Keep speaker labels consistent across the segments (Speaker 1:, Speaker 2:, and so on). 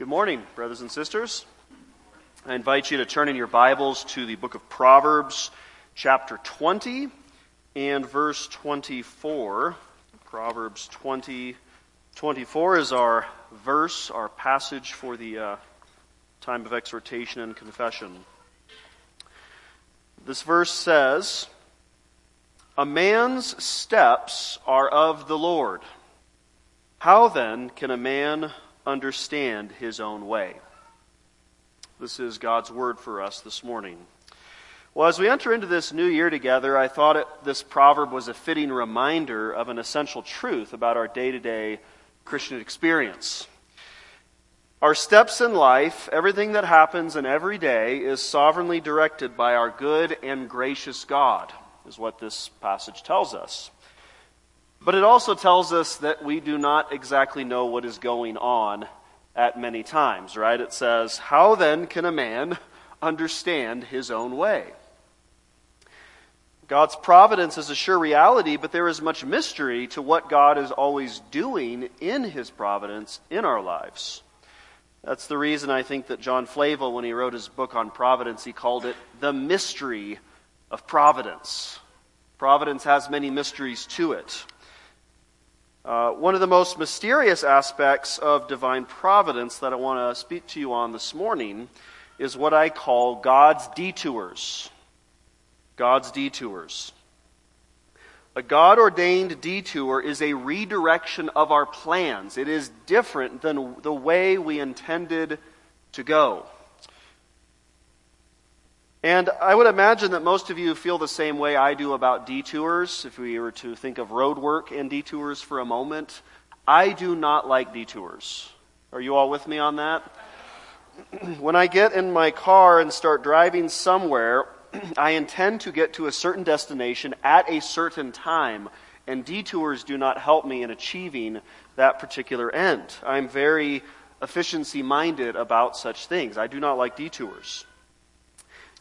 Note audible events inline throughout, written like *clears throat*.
Speaker 1: Good morning, brothers and sisters. I invite you to turn in your Bibles to the book of Proverbs, chapter 20 and verse 24. Proverbs 20, 24 is our verse, our passage for the uh, time of exhortation and confession. This verse says, A man's steps are of the Lord. How then can a man understand his own way. This is God's word for us this morning. Well, as we enter into this new year together, I thought it, this proverb was a fitting reminder of an essential truth about our day to day Christian experience. Our steps in life, everything that happens in every day, is sovereignly directed by our good and gracious God, is what this passage tells us. But it also tells us that we do not exactly know what is going on at many times, right? It says, How then can a man understand his own way? God's providence is a sure reality, but there is much mystery to what God is always doing in his providence in our lives. That's the reason I think that John Flavel, when he wrote his book on providence, he called it The Mystery of Providence. Providence has many mysteries to it. Uh, one of the most mysterious aspects of divine providence that I want to speak to you on this morning is what I call God's detours. God's detours. A God ordained detour is a redirection of our plans. It is different than the way we intended to go. And I would imagine that most of you feel the same way I do about detours. If we were to think of road work and detours for a moment, I do not like detours. Are you all with me on that? *clears throat* when I get in my car and start driving somewhere, *clears throat* I intend to get to a certain destination at a certain time, and detours do not help me in achieving that particular end. I'm very efficiency minded about such things. I do not like detours.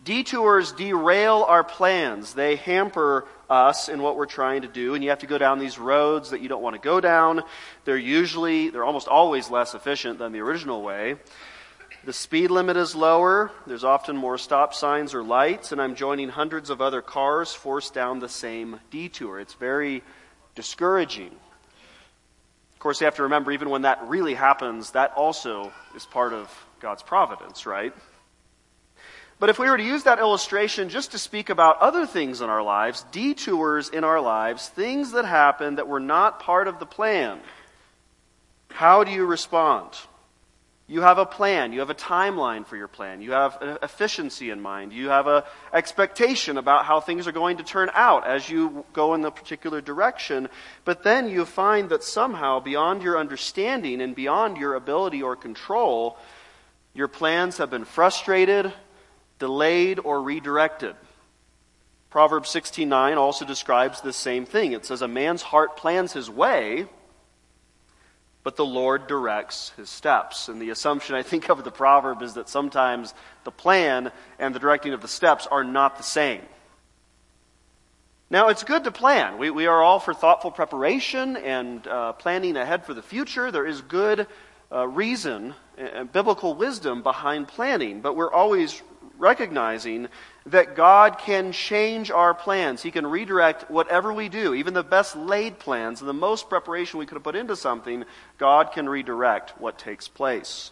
Speaker 1: Detours derail our plans. They hamper us in what we're trying to do, and you have to go down these roads that you don't want to go down. They're usually, they're almost always less efficient than the original way. The speed limit is lower. There's often more stop signs or lights, and I'm joining hundreds of other cars forced down the same detour. It's very discouraging. Of course, you have to remember, even when that really happens, that also is part of God's providence, right? But if we were to use that illustration just to speak about other things in our lives, detours in our lives, things that happen that were not part of the plan, how do you respond? You have a plan. You have a timeline for your plan. You have efficiency in mind. You have an expectation about how things are going to turn out as you go in the particular direction. But then you find that somehow, beyond your understanding and beyond your ability or control, your plans have been frustrated, delayed, or redirected. Proverbs 16:9 also describes the same thing. It says a man's heart plans his way, but the Lord directs his steps. And the assumption I think of the proverb is that sometimes the plan and the directing of the steps are not the same. Now, it's good to plan. We, we are all for thoughtful preparation and uh, planning ahead for the future. There is good uh, reason and biblical wisdom behind planning, but we're always recognizing that God can change our plans. He can redirect whatever we do, even the best laid plans and the most preparation we could have put into something, God can redirect what takes place.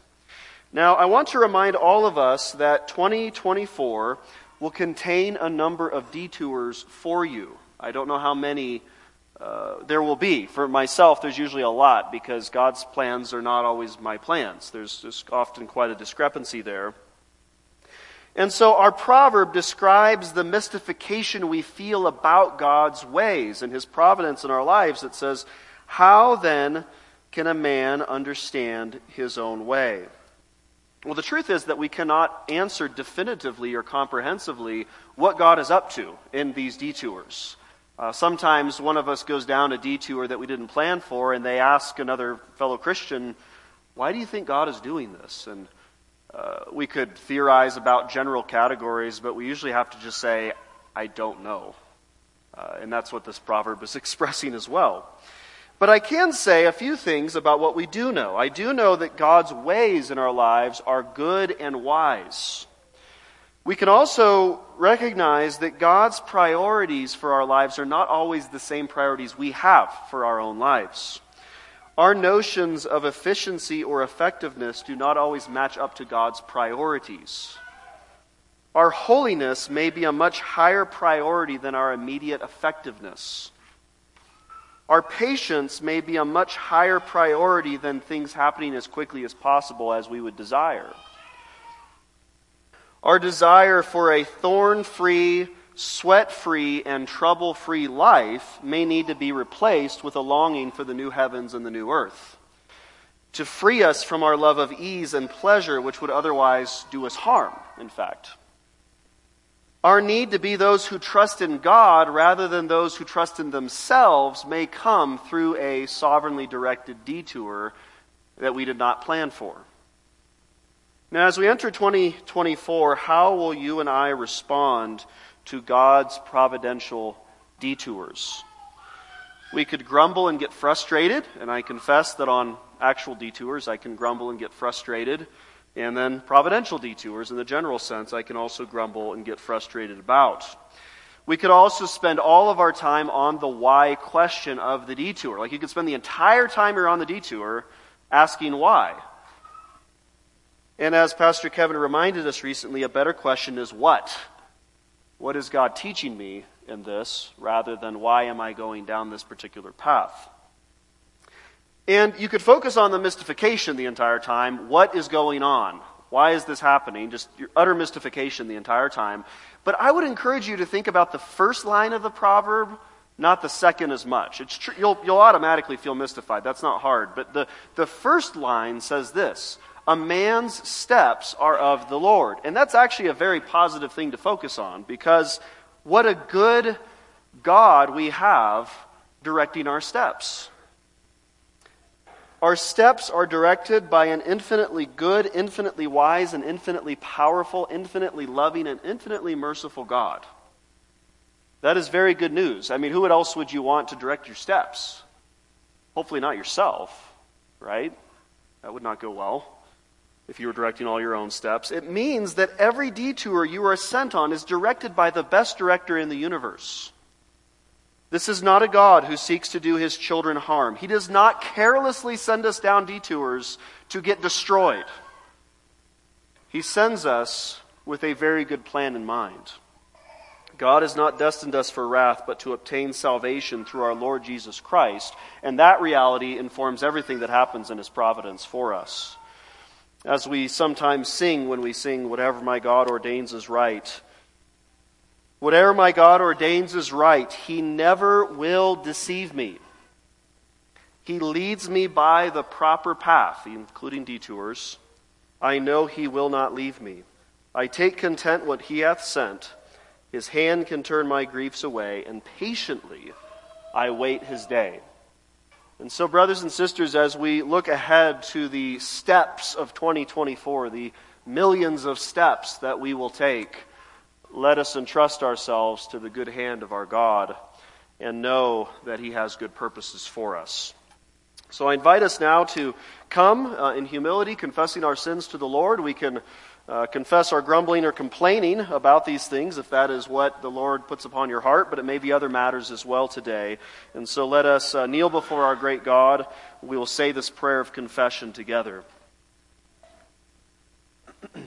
Speaker 1: Now, I want to remind all of us that 2024 will contain a number of detours for you. I don't know how many uh, there will be. For myself, there's usually a lot because God's plans are not always my plans. There's, there's often quite a discrepancy there. And so our proverb describes the mystification we feel about God's ways and his providence in our lives. It says, How then can a man understand his own way? Well, the truth is that we cannot answer definitively or comprehensively what God is up to in these detours. Uh, sometimes one of us goes down a detour that we didn't plan for, and they ask another fellow Christian, Why do you think God is doing this? And uh, we could theorize about general categories, but we usually have to just say, I don't know. Uh, and that's what this proverb is *laughs* expressing as well. But I can say a few things about what we do know. I do know that God's ways in our lives are good and wise. We can also recognize that God's priorities for our lives are not always the same priorities we have for our own lives. Our notions of efficiency or effectiveness do not always match up to God's priorities. Our holiness may be a much higher priority than our immediate effectiveness. Our patience may be a much higher priority than things happening as quickly as possible as we would desire. Our desire for a thorn free, sweat free, and trouble free life may need to be replaced with a longing for the new heavens and the new earth. To free us from our love of ease and pleasure, which would otherwise do us harm, in fact. Our need to be those who trust in God rather than those who trust in themselves may come through a sovereignly directed detour that we did not plan for. Now, as we enter 2024, how will you and I respond to God's providential detours? We could grumble and get frustrated, and I confess that on actual detours I can grumble and get frustrated. And then providential detours, in the general sense, I can also grumble and get frustrated about. We could also spend all of our time on the why question of the detour. Like you could spend the entire time you're on the detour asking why. And as Pastor Kevin reminded us recently, a better question is what? What is God teaching me in this rather than why am I going down this particular path? And you could focus on the mystification the entire time. What is going on? Why is this happening? Just your utter mystification the entire time. But I would encourage you to think about the first line of the proverb, not the second as much. It's tr- you'll, you'll automatically feel mystified. That's not hard. But the, the first line says this A man's steps are of the Lord. And that's actually a very positive thing to focus on because what a good God we have directing our steps. Our steps are directed by an infinitely good, infinitely wise, and infinitely powerful, infinitely loving, and infinitely merciful God. That is very good news. I mean, who else would you want to direct your steps? Hopefully, not yourself, right? That would not go well if you were directing all your own steps. It means that every detour you are sent on is directed by the best director in the universe. This is not a God who seeks to do his children harm. He does not carelessly send us down detours to get destroyed. He sends us with a very good plan in mind. God has not destined us for wrath, but to obtain salvation through our Lord Jesus Christ. And that reality informs everything that happens in His providence for us. As we sometimes sing when we sing, Whatever my God ordains is right, Whatever my God ordains is right. He never will deceive me. He leads me by the proper path, including detours. I know he will not leave me. I take content what he hath sent. His hand can turn my griefs away, and patiently I wait his day. And so, brothers and sisters, as we look ahead to the steps of 2024, the millions of steps that we will take, let us entrust ourselves to the good hand of our God and know that He has good purposes for us. So I invite us now to come uh, in humility, confessing our sins to the Lord. We can uh, confess our grumbling or complaining about these things if that is what the Lord puts upon your heart, but it may be other matters as well today. And so let us uh, kneel before our great God. We will say this prayer of confession together. *clears throat*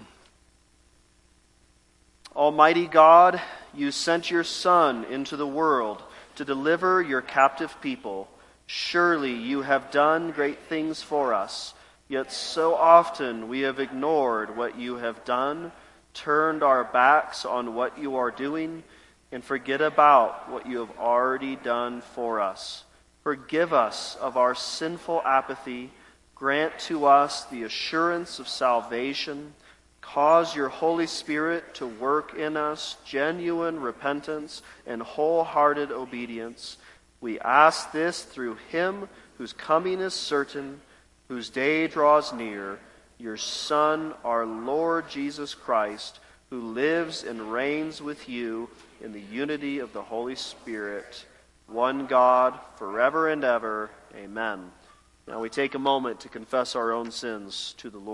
Speaker 1: Almighty God, you sent your Son into the world to deliver your captive people. Surely you have done great things for us. Yet so often we have ignored what you have done, turned our backs on what you are doing, and forget about what you have already done for us. Forgive us of our sinful apathy. Grant to us the assurance of salvation Cause your Holy Spirit to work in us genuine repentance and wholehearted obedience. We ask this through Him whose coming is certain, whose day draws near, your Son, our Lord Jesus Christ, who lives and reigns with you in the unity of the Holy Spirit. one God, forever and ever. Amen. Now we take a moment to confess our own sins to the Lord.